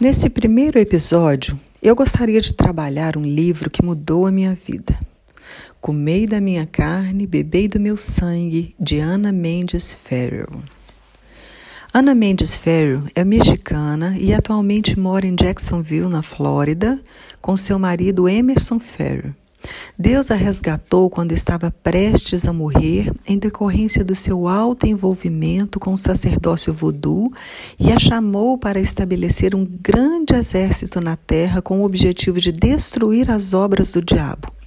Nesse primeiro episódio, eu gostaria de trabalhar um livro que mudou a minha vida. Comei da minha carne, bebei do meu sangue, de Ana Mendes Ferrell. Ana Mendes Ferrell é mexicana e atualmente mora em Jacksonville, na Flórida, com seu marido Emerson Ferrell. Deus a resgatou quando estava prestes a morrer, em decorrência do seu alto envolvimento com o sacerdócio voodoo, e a chamou para estabelecer um grande exército na terra com o objetivo de destruir as obras do diabo.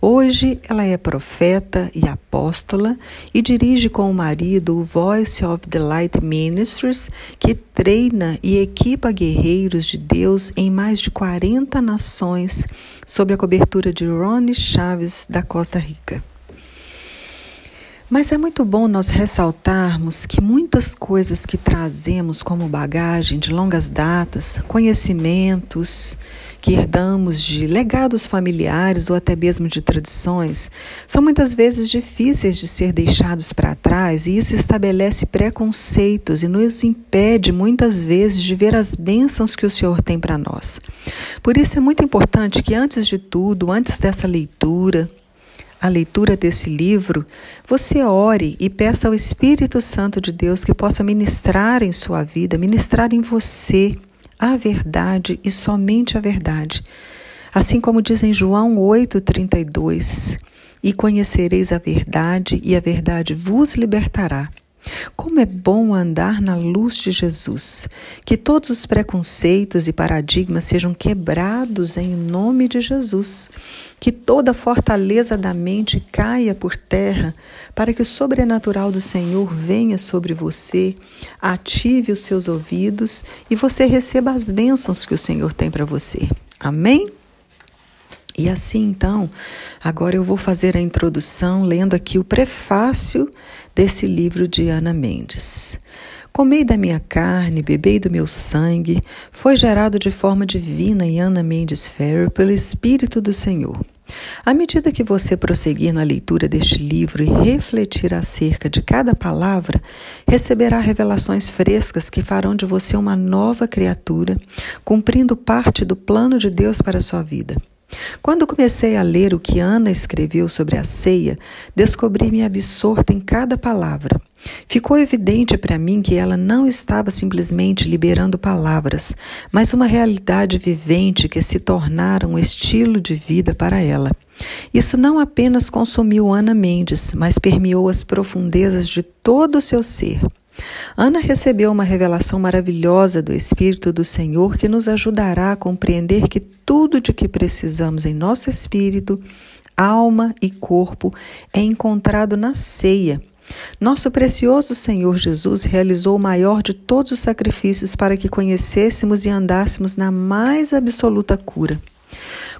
Hoje ela é profeta e apóstola e dirige com o marido o Voice of the Light Ministries, que treina e equipa guerreiros de Deus em mais de 40 nações, sob a cobertura de Ronnie Chaves, da Costa Rica. Mas é muito bom nós ressaltarmos que muitas coisas que trazemos como bagagem de longas datas, conhecimentos que herdamos de legados familiares ou até mesmo de tradições, são muitas vezes difíceis de ser deixados para trás e isso estabelece preconceitos e nos impede muitas vezes de ver as bênçãos que o Senhor tem para nós. Por isso é muito importante que antes de tudo, antes dessa leitura, a leitura desse livro, você ore e peça ao Espírito Santo de Deus que possa ministrar em sua vida, ministrar em você a verdade e somente a verdade. Assim como diz em João 8,32: E conhecereis a verdade, e a verdade vos libertará. Como é bom andar na luz de Jesus. Que todos os preconceitos e paradigmas sejam quebrados em nome de Jesus. Que toda fortaleza da mente caia por terra, para que o sobrenatural do Senhor venha sobre você, ative os seus ouvidos e você receba as bênçãos que o Senhor tem para você. Amém? E assim, então, agora eu vou fazer a introdução lendo aqui o prefácio desse livro de Ana Mendes. Comei da minha carne, bebei do meu sangue, foi gerado de forma divina em Ana Mendes Ferrer pelo Espírito do Senhor. À medida que você prosseguir na leitura deste livro e refletir acerca de cada palavra, receberá revelações frescas que farão de você uma nova criatura, cumprindo parte do plano de Deus para a sua vida. Quando comecei a ler o que Ana escreveu sobre a ceia, descobri-me absorta em cada palavra. Ficou evidente para mim que ela não estava simplesmente liberando palavras, mas uma realidade vivente que se tornara um estilo de vida para ela. Isso não apenas consumiu Ana Mendes, mas permeou as profundezas de todo o seu ser. Ana recebeu uma revelação maravilhosa do Espírito do Senhor que nos ajudará a compreender que tudo de que precisamos em nosso espírito, alma e corpo é encontrado na ceia. Nosso precioso Senhor Jesus realizou o maior de todos os sacrifícios para que conhecêssemos e andássemos na mais absoluta cura.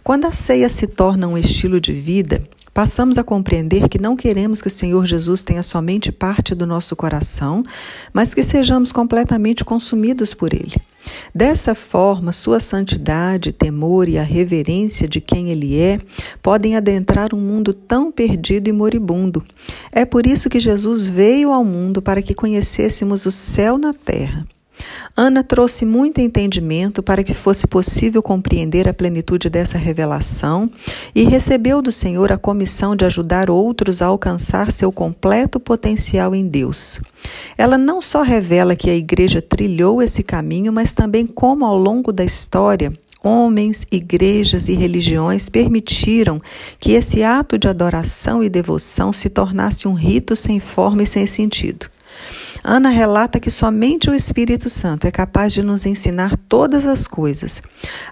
Quando a ceia se torna um estilo de vida, passamos a compreender que não queremos que o Senhor Jesus tenha somente parte do nosso coração, mas que sejamos completamente consumidos por Ele. Dessa forma, sua santidade, temor e a reverência de quem Ele é podem adentrar um mundo tão perdido e moribundo. É por isso que Jesus veio ao mundo para que conhecêssemos o céu na terra. Ana trouxe muito entendimento para que fosse possível compreender a plenitude dessa revelação e recebeu do Senhor a comissão de ajudar outros a alcançar seu completo potencial em Deus. Ela não só revela que a igreja trilhou esse caminho, mas também como ao longo da história homens, igrejas e religiões permitiram que esse ato de adoração e devoção se tornasse um rito sem forma e sem sentido. Ana relata que somente o Espírito Santo é capaz de nos ensinar todas as coisas.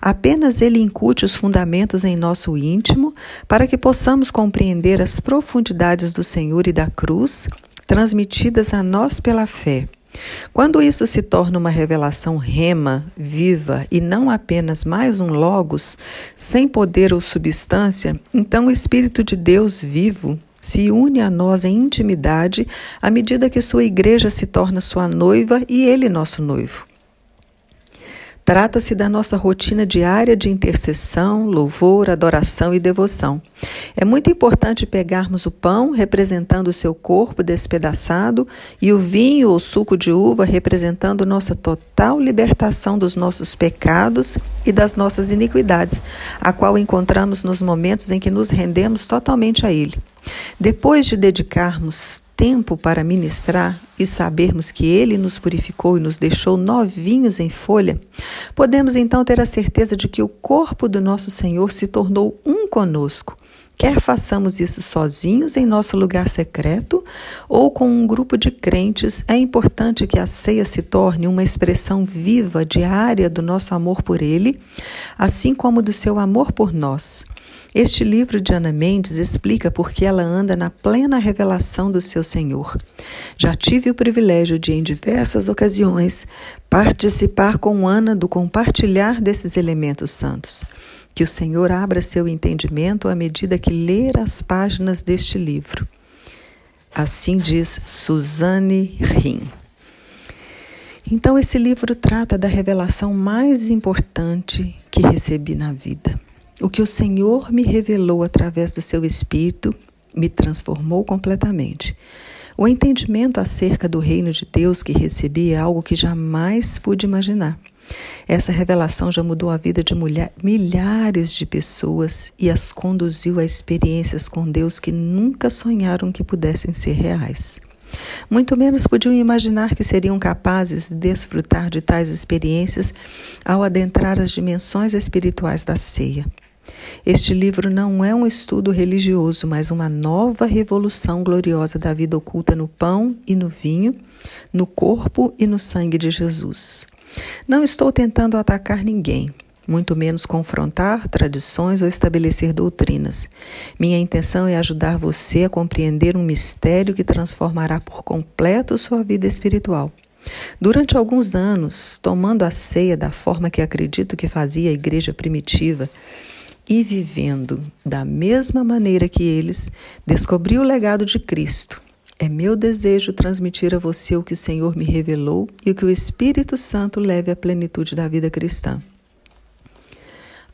Apenas ele incute os fundamentos em nosso íntimo para que possamos compreender as profundidades do Senhor e da cruz, transmitidas a nós pela fé. Quando isso se torna uma revelação rema, viva e não apenas mais um logos, sem poder ou substância, então o Espírito de Deus vivo se une a nós em intimidade à medida que sua igreja se torna sua noiva e ele nosso noivo. Trata-se da nossa rotina diária de intercessão, louvor, adoração e devoção. É muito importante pegarmos o pão, representando o seu corpo despedaçado, e o vinho ou suco de uva, representando nossa total libertação dos nossos pecados e das nossas iniquidades, a qual encontramos nos momentos em que nos rendemos totalmente a Ele. Depois de dedicarmos tempo para ministrar e sabermos que Ele nos purificou e nos deixou novinhos em folha, podemos então ter a certeza de que o corpo do nosso Senhor se tornou um conosco. Quer façamos isso sozinhos em nosso lugar secreto ou com um grupo de crentes, é importante que a ceia se torne uma expressão viva, diária do nosso amor por Ele, assim como do seu amor por nós. Este livro de Ana Mendes explica por que ela anda na plena revelação do seu Senhor. Já tive o privilégio de, em diversas ocasiões, participar com Ana do compartilhar desses elementos santos. Que o Senhor abra seu entendimento à medida que ler as páginas deste livro. Assim diz Suzanne Rim. Então, esse livro trata da revelação mais importante que recebi na vida. O que o Senhor me revelou através do seu Espírito me transformou completamente. O entendimento acerca do reino de Deus que recebi é algo que jamais pude imaginar. Essa revelação já mudou a vida de milhares de pessoas e as conduziu a experiências com Deus que nunca sonharam que pudessem ser reais. Muito menos podiam imaginar que seriam capazes de desfrutar de tais experiências ao adentrar as dimensões espirituais da ceia. Este livro não é um estudo religioso, mas uma nova revolução gloriosa da vida oculta no pão e no vinho, no corpo e no sangue de Jesus. Não estou tentando atacar ninguém, muito menos confrontar tradições ou estabelecer doutrinas. Minha intenção é ajudar você a compreender um mistério que transformará por completo sua vida espiritual. Durante alguns anos, tomando a ceia da forma que acredito que fazia a igreja primitiva, e vivendo da mesma maneira que eles, descobri o legado de Cristo. É meu desejo transmitir a você o que o Senhor me revelou e o que o Espírito Santo leve à plenitude da vida cristã.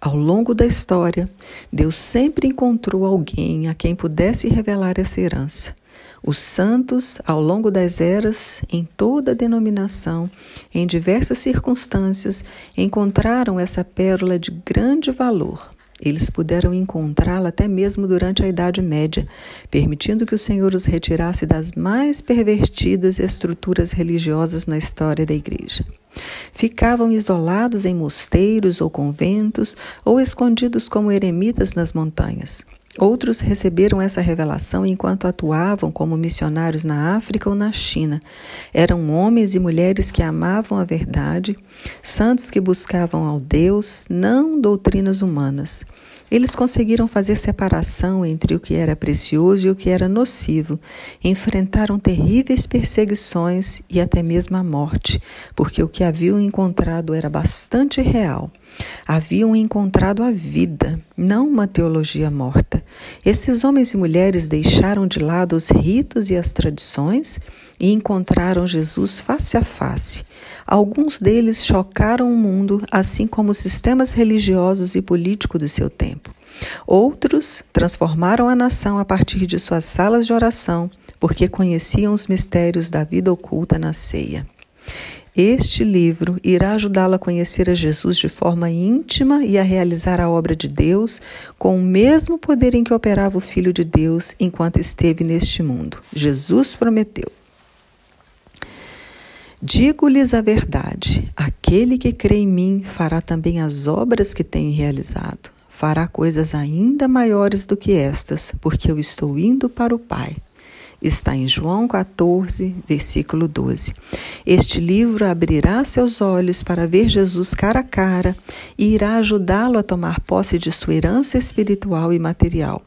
Ao longo da história, Deus sempre encontrou alguém a quem pudesse revelar essa herança. Os santos, ao longo das eras, em toda denominação, em diversas circunstâncias, encontraram essa pérola de grande valor. Eles puderam encontrá-la até mesmo durante a Idade Média, permitindo que o Senhor os retirasse das mais pervertidas estruturas religiosas na história da Igreja. Ficavam isolados em mosteiros ou conventos, ou escondidos como eremitas nas montanhas. Outros receberam essa revelação enquanto atuavam como missionários na África ou na China. Eram homens e mulheres que amavam a verdade, santos que buscavam ao Deus, não doutrinas humanas. Eles conseguiram fazer separação entre o que era precioso e o que era nocivo. Enfrentaram terríveis perseguições e até mesmo a morte, porque o que haviam encontrado era bastante real. Haviam encontrado a vida, não uma teologia morta. Esses homens e mulheres deixaram de lado os ritos e as tradições e encontraram Jesus face a face. Alguns deles chocaram o mundo, assim como os sistemas religiosos e políticos do seu tempo. Outros transformaram a nação a partir de suas salas de oração, porque conheciam os mistérios da vida oculta na ceia. Este livro irá ajudá-la a conhecer a Jesus de forma íntima e a realizar a obra de Deus com o mesmo poder em que operava o Filho de Deus enquanto esteve neste mundo. Jesus prometeu. Digo-lhes a verdade: aquele que crê em mim fará também as obras que tenho realizado. Fará coisas ainda maiores do que estas, porque eu estou indo para o Pai. Está em João 14, versículo 12. Este livro abrirá seus olhos para ver Jesus cara a cara e irá ajudá-lo a tomar posse de sua herança espiritual e material.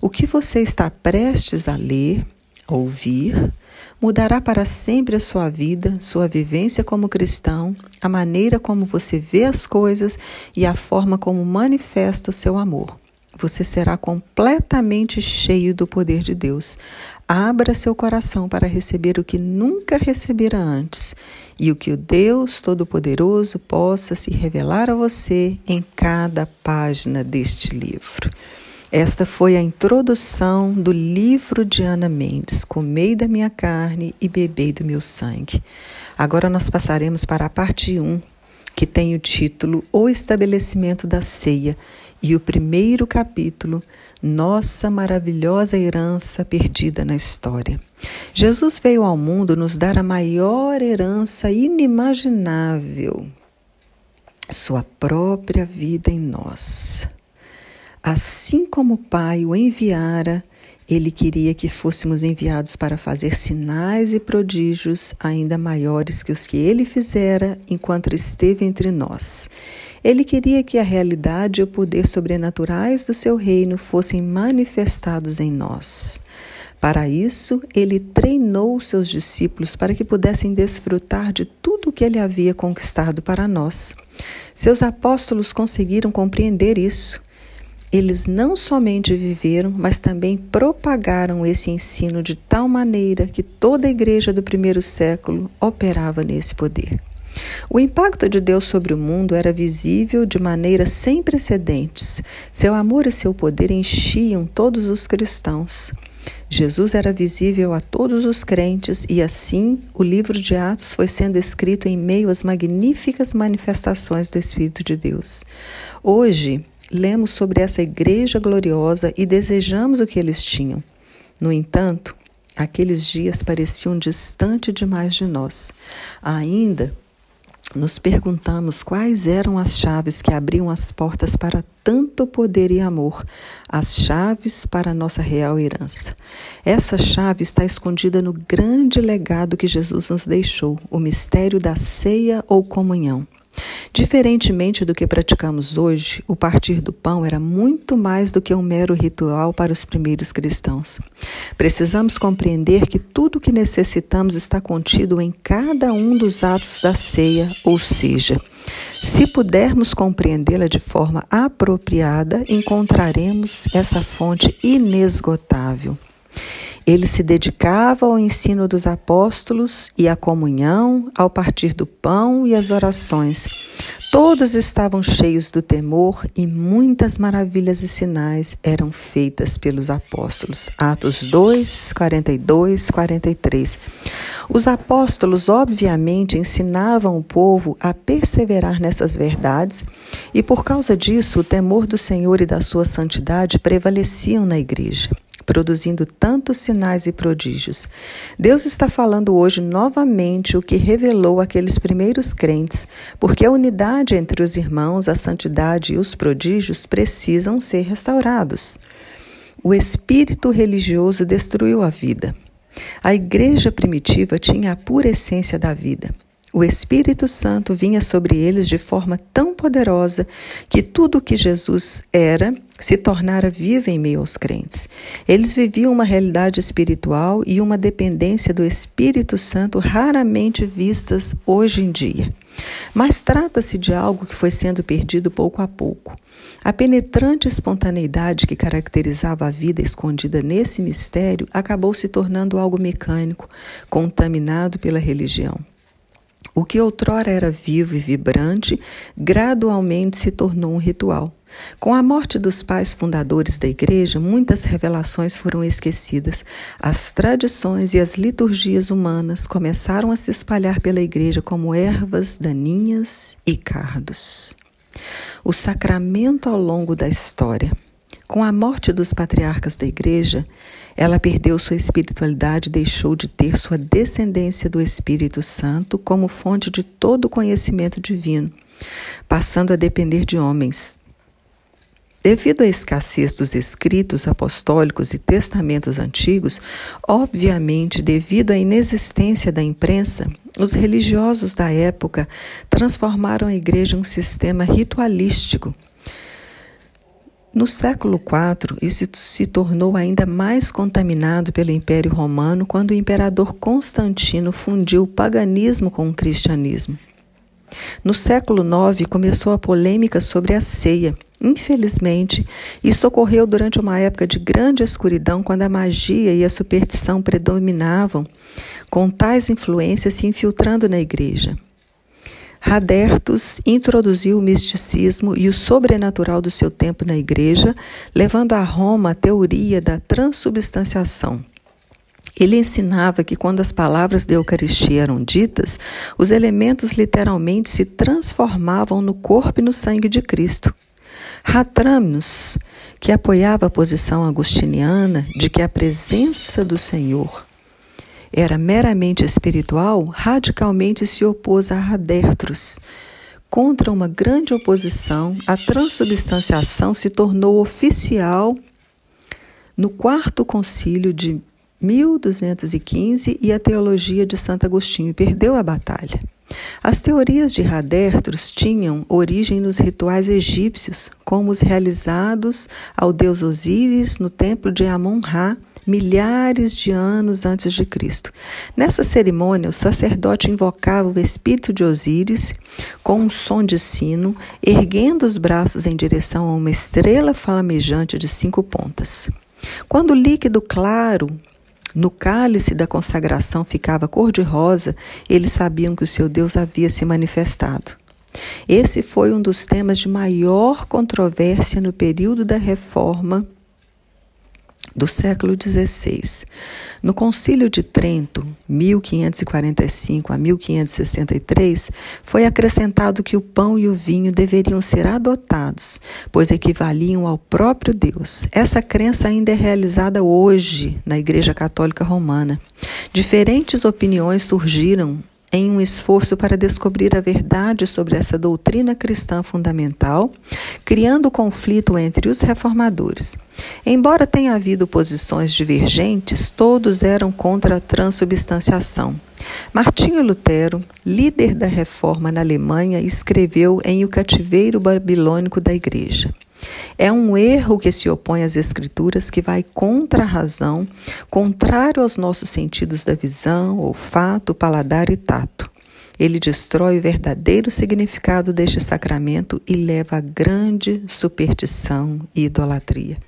O que você está prestes a ler, ouvir, mudará para sempre a sua vida, sua vivência como cristão, a maneira como você vê as coisas e a forma como manifesta o seu amor. Você será completamente cheio do poder de Deus. Abra seu coração para receber o que nunca recebera antes e o que o Deus Todo-Poderoso possa se revelar a você em cada página deste livro. Esta foi a introdução do livro de Ana Mendes, Comei da minha carne e bebei do meu sangue. Agora nós passaremos para a parte 1, que tem o título O Estabelecimento da Ceia, e o primeiro capítulo, Nossa Maravilhosa Herança Perdida na História. Jesus veio ao mundo nos dar a maior herança inimaginável, sua própria vida em nós. Assim como o Pai o enviara, ele queria que fôssemos enviados para fazer sinais e prodígios ainda maiores que os que ele fizera enquanto esteve entre nós. Ele queria que a realidade e o poder sobrenaturais do seu reino fossem manifestados em nós. Para isso, ele treinou seus discípulos para que pudessem desfrutar de tudo o que ele havia conquistado para nós. Seus apóstolos conseguiram compreender isso eles não somente viveram, mas também propagaram esse ensino de tal maneira que toda a igreja do primeiro século operava nesse poder. O impacto de Deus sobre o mundo era visível de maneira sem precedentes. Seu amor e seu poder enchiam todos os cristãos. Jesus era visível a todos os crentes e assim o livro de Atos foi sendo escrito em meio às magníficas manifestações do Espírito de Deus. Hoje, lemos sobre essa igreja gloriosa e desejamos o que eles tinham. No entanto, aqueles dias pareciam distante demais de nós. Ainda nos perguntamos quais eram as chaves que abriam as portas para tanto poder e amor, as chaves para a nossa real herança. Essa chave está escondida no grande legado que Jesus nos deixou, o mistério da ceia ou comunhão. Diferentemente do que praticamos hoje, o partir do pão era muito mais do que um mero ritual para os primeiros cristãos. Precisamos compreender que tudo o que necessitamos está contido em cada um dos atos da ceia, ou seja, se pudermos compreendê-la de forma apropriada, encontraremos essa fonte inesgotável. Ele se dedicava ao ensino dos apóstolos e à comunhão, ao partir do pão e às orações. Todos estavam cheios do temor e muitas maravilhas e sinais eram feitas pelos apóstolos. Atos 2, 42, 43. Os apóstolos, obviamente, ensinavam o povo a perseverar nessas verdades e, por causa disso, o temor do Senhor e da sua santidade prevaleciam na igreja produzindo tantos sinais e prodígios. Deus está falando hoje novamente o que revelou aqueles primeiros crentes, porque a unidade entre os irmãos, a santidade e os prodígios precisam ser restaurados. O espírito religioso destruiu a vida. A igreja primitiva tinha a pura essência da vida. O Espírito Santo vinha sobre eles de forma tão poderosa que tudo o que Jesus era se tornara vivo em meio aos crentes. Eles viviam uma realidade espiritual e uma dependência do Espírito Santo raramente vistas hoje em dia. Mas trata-se de algo que foi sendo perdido pouco a pouco. A penetrante espontaneidade que caracterizava a vida escondida nesse mistério acabou se tornando algo mecânico, contaminado pela religião. O que outrora era vivo e vibrante, gradualmente se tornou um ritual. Com a morte dos pais fundadores da igreja, muitas revelações foram esquecidas. As tradições e as liturgias humanas começaram a se espalhar pela igreja como ervas daninhas e cardos. O sacramento ao longo da história. Com a morte dos patriarcas da igreja, ela perdeu sua espiritualidade e deixou de ter sua descendência do Espírito Santo como fonte de todo o conhecimento divino, passando a depender de homens. Devido à escassez dos escritos apostólicos e testamentos antigos, obviamente, devido à inexistência da imprensa, os religiosos da época transformaram a igreja em um sistema ritualístico no século IV, isso se tornou ainda mais contaminado pelo Império Romano quando o imperador Constantino fundiu o paganismo com o cristianismo. No século IX começou a polêmica sobre a ceia. Infelizmente, isso ocorreu durante uma época de grande escuridão, quando a magia e a superstição predominavam, com tais influências se infiltrando na igreja. Radertus introduziu o misticismo e o sobrenatural do seu tempo na igreja, levando a Roma a teoria da transubstanciação. Ele ensinava que quando as palavras da Eucaristia eram ditas, os elementos literalmente se transformavam no corpo e no sangue de Cristo. Ratramnos, que apoiava a posição agustiniana de que a presença do Senhor era meramente espiritual, radicalmente se opôs a Radertros. Contra uma grande oposição, a transubstanciação se tornou oficial no quarto concílio de 1215 e a teologia de Santo Agostinho perdeu a batalha. As teorias de Radértros tinham origem nos rituais egípcios, como os realizados ao deus Osíris no templo de Amon-Ra, milhares de anos antes de Cristo. Nessa cerimônia, o sacerdote invocava o espírito de Osíris com um som de sino, erguendo os braços em direção a uma estrela flamejante de cinco pontas. Quando o líquido claro no cálice da consagração ficava cor-de-rosa, eles sabiam que o seu Deus havia se manifestado. Esse foi um dos temas de maior controvérsia no período da reforma do século XVI. No Concílio de Trento, 1545 a 1563, foi acrescentado que o pão e o vinho deveriam ser adotados, pois equivaliam ao próprio Deus. Essa crença ainda é realizada hoje na Igreja Católica Romana. Diferentes opiniões surgiram em um esforço para descobrir a verdade sobre essa doutrina cristã fundamental, criando conflito entre os reformadores. Embora tenha havido posições divergentes, todos eram contra a transubstanciação. Martinho Lutero, líder da reforma na Alemanha, escreveu em O Cativeiro Babilônico da Igreja. É um erro que se opõe às Escrituras, que vai contra a razão, contrário aos nossos sentidos da visão, olfato, paladar e tato. Ele destrói o verdadeiro significado deste sacramento e leva a grande superstição e idolatria.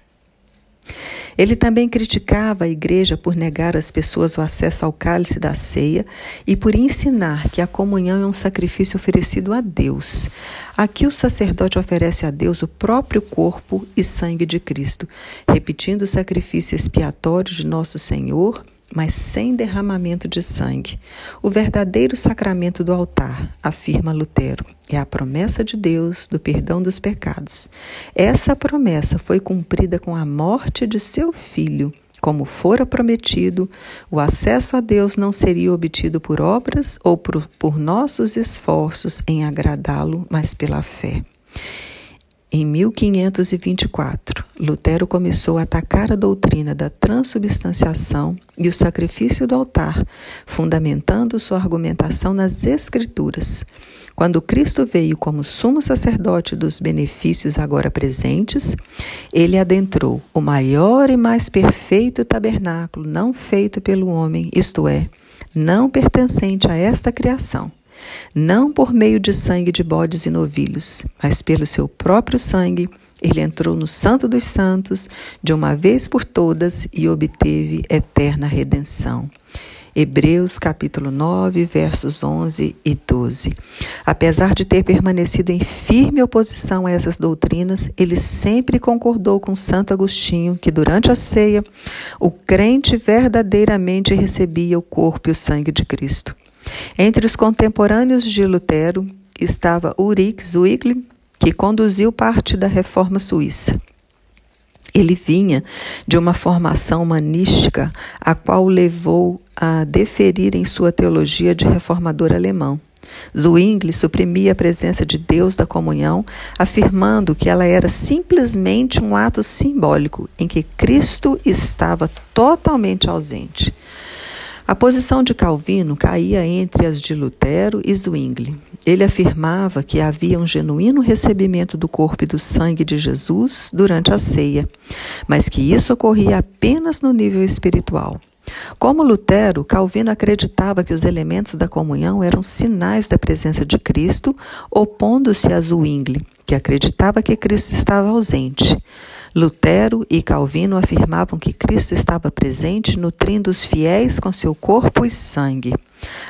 Ele também criticava a igreja por negar às pessoas o acesso ao cálice da ceia e por ensinar que a comunhão é um sacrifício oferecido a Deus. Aqui o sacerdote oferece a Deus o próprio corpo e sangue de Cristo, repetindo o sacrifício expiatório de nosso Senhor mas sem derramamento de sangue. O verdadeiro sacramento do altar, afirma Lutero, é a promessa de Deus do perdão dos pecados. Essa promessa foi cumprida com a morte de seu filho. Como fora prometido, o acesso a Deus não seria obtido por obras ou por, por nossos esforços em agradá-lo, mas pela fé. Em 1524, Lutero começou a atacar a doutrina da transubstanciação e o sacrifício do altar, fundamentando sua argumentação nas Escrituras. Quando Cristo veio como sumo sacerdote dos benefícios agora presentes, ele adentrou o maior e mais perfeito tabernáculo não feito pelo homem, isto é, não pertencente a esta criação não por meio de sangue de bodes e novilhos, mas pelo seu próprio sangue, ele entrou no Santo dos Santos de uma vez por todas e obteve eterna redenção. Hebreus capítulo 9, versos 11 e 12. Apesar de ter permanecido em firme oposição a essas doutrinas, ele sempre concordou com Santo Agostinho que durante a ceia o crente verdadeiramente recebia o corpo e o sangue de Cristo. Entre os contemporâneos de Lutero estava Ulrich Zwingli, que conduziu parte da reforma suíça. Ele vinha de uma formação humanística, a qual o levou a deferir em sua teologia de reformador alemão. Zwingli suprimia a presença de Deus da comunhão, afirmando que ela era simplesmente um ato simbólico em que Cristo estava totalmente ausente. A posição de Calvino caía entre as de Lutero e Zwingli. Ele afirmava que havia um genuíno recebimento do corpo e do sangue de Jesus durante a ceia, mas que isso ocorria apenas no nível espiritual. Como Lutero, Calvino acreditava que os elementos da comunhão eram sinais da presença de Cristo, opondo-se a Zwingli, que acreditava que Cristo estava ausente. Lutero e Calvino afirmavam que Cristo estava presente, nutrindo os fiéis com seu corpo e sangue.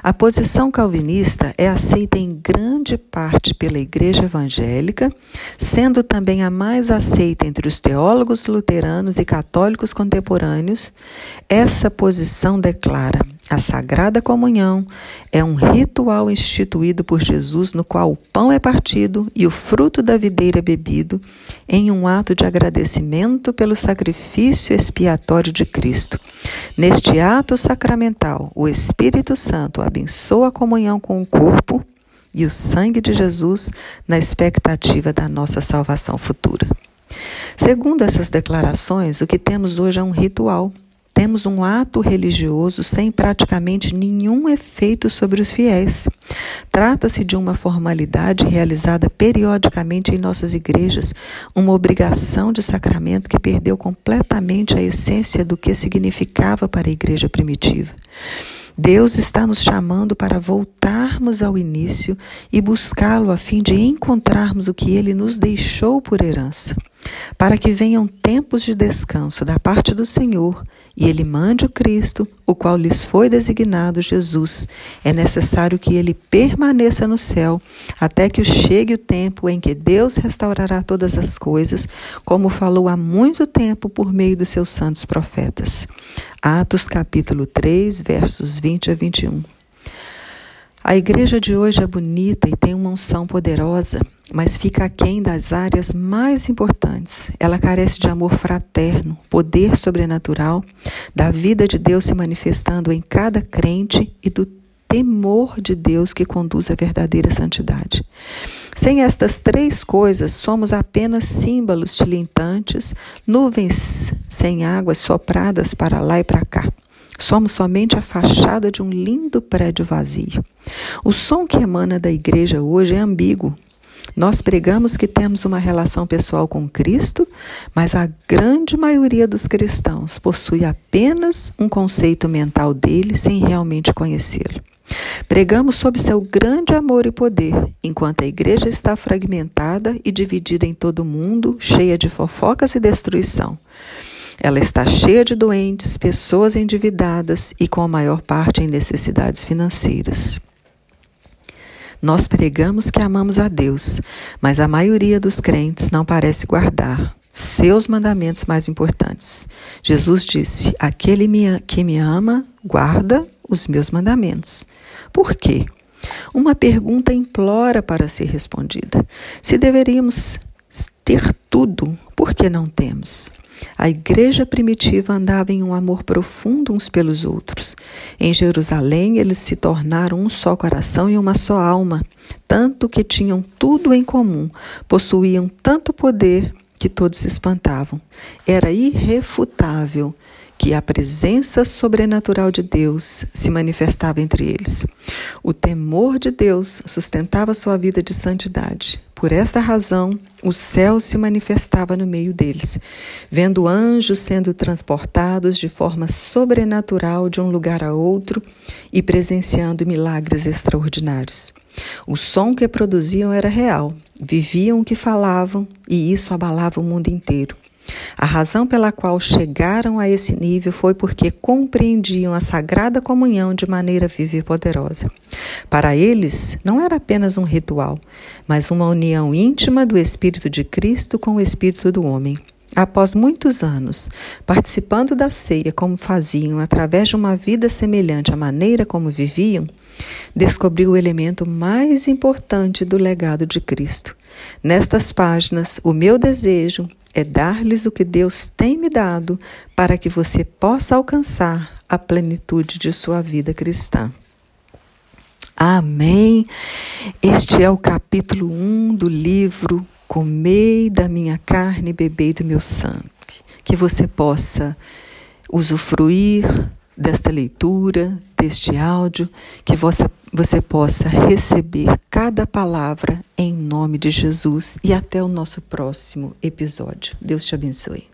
A posição calvinista é aceita em grande parte pela Igreja Evangélica, sendo também a mais aceita entre os teólogos luteranos e católicos contemporâneos. Essa posição declara: a Sagrada Comunhão é um ritual instituído por Jesus no qual o pão é partido e o fruto da videira é bebido, em um ato de agradecimento pelo sacrifício expiatório de Cristo. Neste ato sacramental, o Espírito Santo abençoa a comunhão com o corpo e o sangue de Jesus na expectativa da nossa salvação futura. Segundo essas declarações, o que temos hoje é um ritual temos um ato religioso sem praticamente nenhum efeito sobre os fiéis. Trata-se de uma formalidade realizada periodicamente em nossas igrejas, uma obrigação de sacramento que perdeu completamente a essência do que significava para a igreja primitiva. Deus está nos chamando para voltarmos ao início e buscá-lo a fim de encontrarmos o que ele nos deixou por herança, para que venham tempos de descanso da parte do Senhor e ele mande o Cristo, o qual lhes foi designado Jesus. É necessário que ele permaneça no céu até que chegue o tempo em que Deus restaurará todas as coisas, como falou há muito tempo por meio dos seus santos profetas. Atos capítulo 3, versos 20 a 21. A igreja de hoje é bonita e tem uma unção poderosa, mas fica aquém das áreas mais importantes. Ela carece de amor fraterno, poder sobrenatural, da vida de Deus se manifestando em cada crente e do temor de Deus que conduz à verdadeira santidade. Sem estas três coisas, somos apenas símbolos tilintantes, nuvens sem águas sopradas para lá e para cá. Somos somente a fachada de um lindo prédio vazio. O som que emana da igreja hoje é ambíguo. Nós pregamos que temos uma relação pessoal com Cristo, mas a grande maioria dos cristãos possui apenas um conceito mental dele sem realmente conhecê-lo. Pregamos sobre seu grande amor e poder, enquanto a igreja está fragmentada e dividida em todo o mundo, cheia de fofocas e destruição. Ela está cheia de doentes, pessoas endividadas e com a maior parte em necessidades financeiras. Nós pregamos que amamos a Deus, mas a maioria dos crentes não parece guardar seus mandamentos mais importantes. Jesus disse: Aquele que me ama, guarda os meus mandamentos. Por quê? Uma pergunta implora para ser respondida. Se deveríamos ter tudo, por que não temos? A igreja primitiva andava em um amor profundo uns pelos outros. Em Jerusalém, eles se tornaram um só coração e uma só alma, tanto que tinham tudo em comum, possuíam tanto poder que todos se espantavam. Era irrefutável que a presença sobrenatural de Deus se manifestava entre eles. O temor de Deus sustentava sua vida de santidade. Por essa razão, o céu se manifestava no meio deles, vendo anjos sendo transportados de forma sobrenatural de um lugar a outro e presenciando milagres extraordinários. O som que produziam era real, viviam o que falavam e isso abalava o mundo inteiro. A razão pela qual chegaram a esse nível foi porque compreendiam a sagrada comunhão de maneira viva e poderosa. Para eles, não era apenas um ritual, mas uma união íntima do Espírito de Cristo com o Espírito do homem. Após muitos anos participando da ceia como faziam, através de uma vida semelhante à maneira como viviam, descobriu o elemento mais importante do legado de Cristo. Nestas páginas, o meu desejo é dar-lhes o que Deus tem me dado para que você possa alcançar a plenitude de sua vida cristã. Amém. Este é o capítulo 1 do livro Comei da minha carne e bebei do meu sangue. Que você possa usufruir desta leitura, deste áudio, que você, você possa receber cada palavra em nome de Jesus e até o nosso próximo episódio. Deus te abençoe.